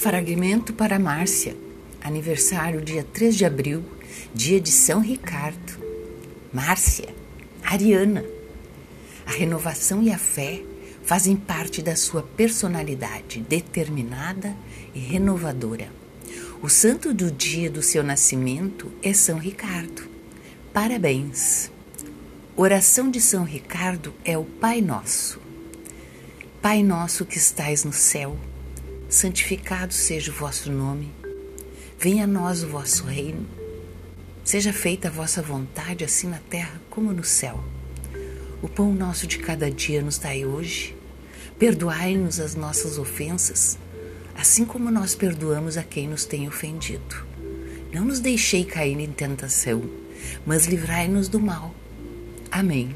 Fragmento para Márcia, aniversário dia 3 de abril, dia de São Ricardo. Márcia, Ariana, a renovação e a fé fazem parte da sua personalidade determinada e renovadora. O santo do dia do seu nascimento é São Ricardo. Parabéns! Oração de São Ricardo é o Pai Nosso. Pai nosso que estais no céu, santificado seja o vosso nome. Venha a nós o vosso reino. Seja feita a vossa vontade, assim na terra como no céu. O pão nosso de cada dia nos dai hoje. Perdoai-nos as nossas ofensas, assim como nós perdoamos a quem nos tem ofendido. Não nos deixei cair em tentação, mas livrai-nos do mal. Amém.